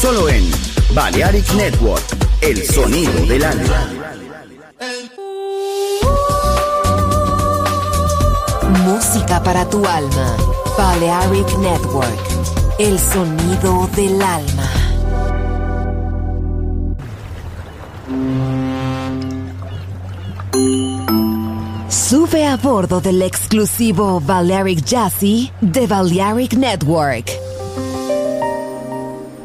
Solo en Balearic Network, el sonido del alma. Música para tu alma. Balearic Network, el sonido del alma. Sube a bordo del exclusivo Balearic Jazzy de Balearic Network.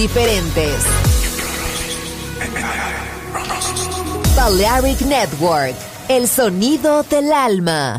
Diferentes. Balearic Network, el sonido del alma.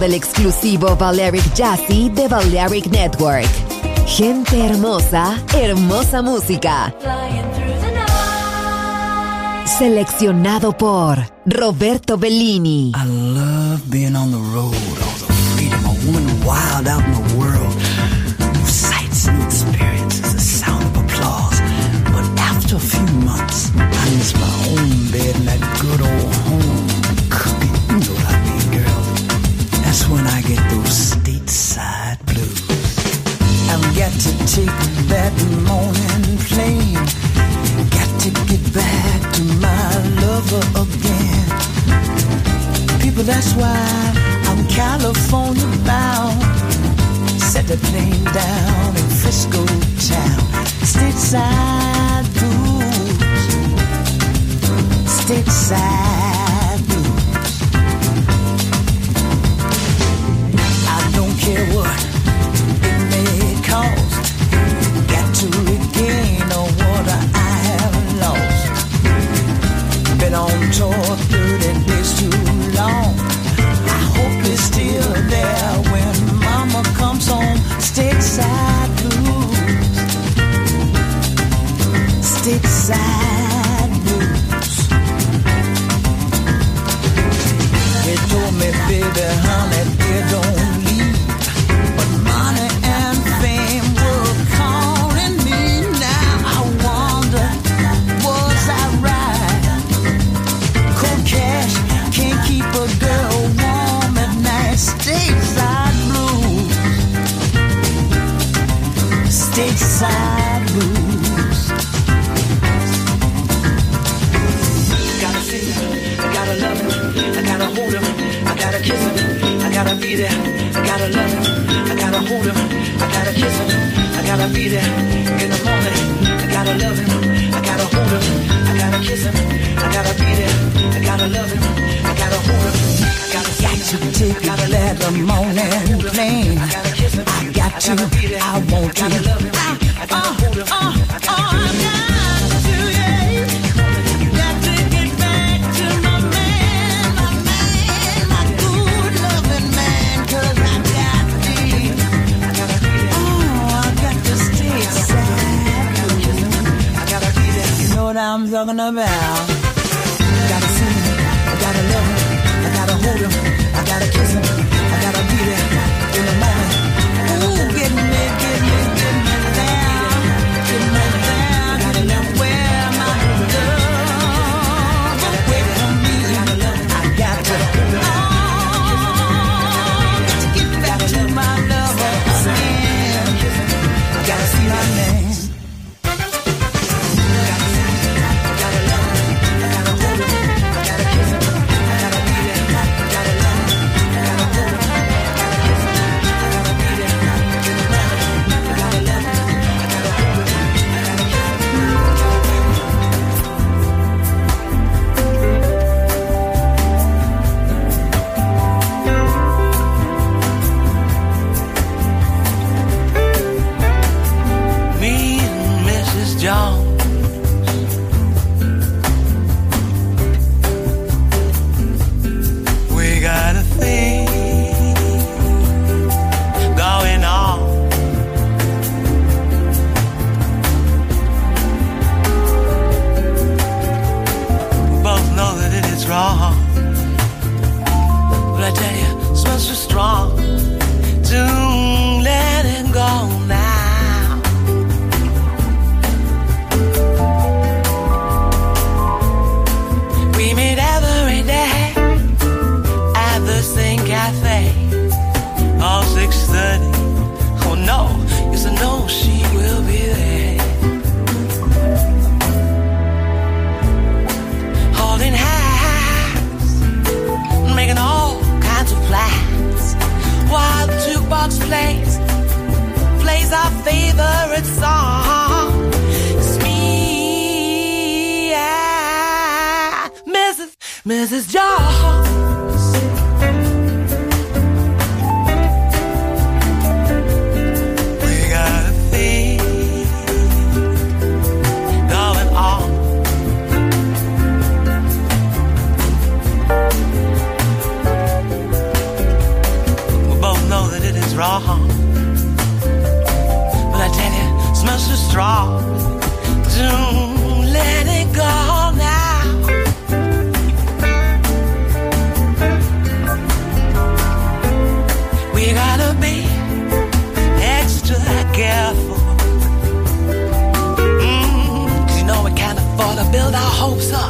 del exclusivo Balearic Jazzy de Balearic Network. Gente hermosa, hermosa música. Seleccionado por Roberto Bellini. I love being on the road, all the freedom, a woman wild out in the world. Well, that's why I'm California bound. Set the plane down in Frisco town. Stateside blues. Stateside blues. I don't care what it may cost. Got to regain all what I have lost. Been on tour hopes up.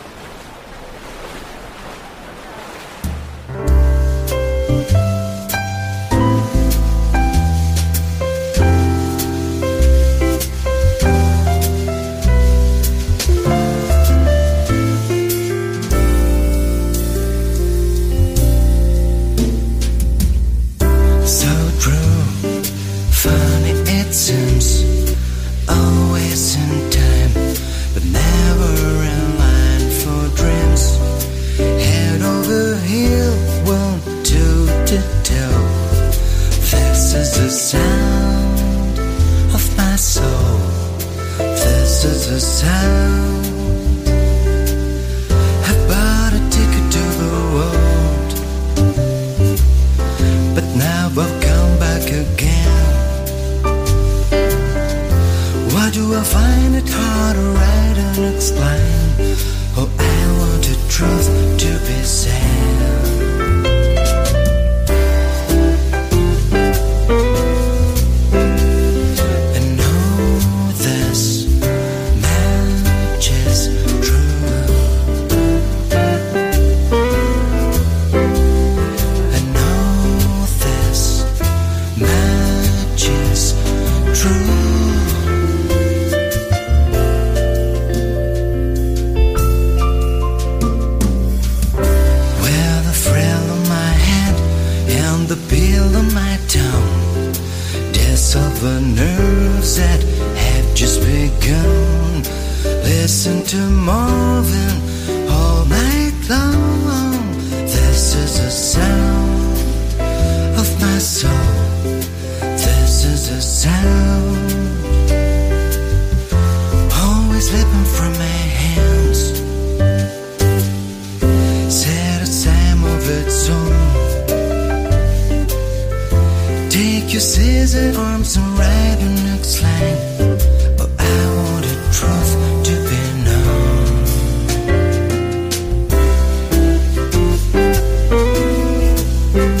I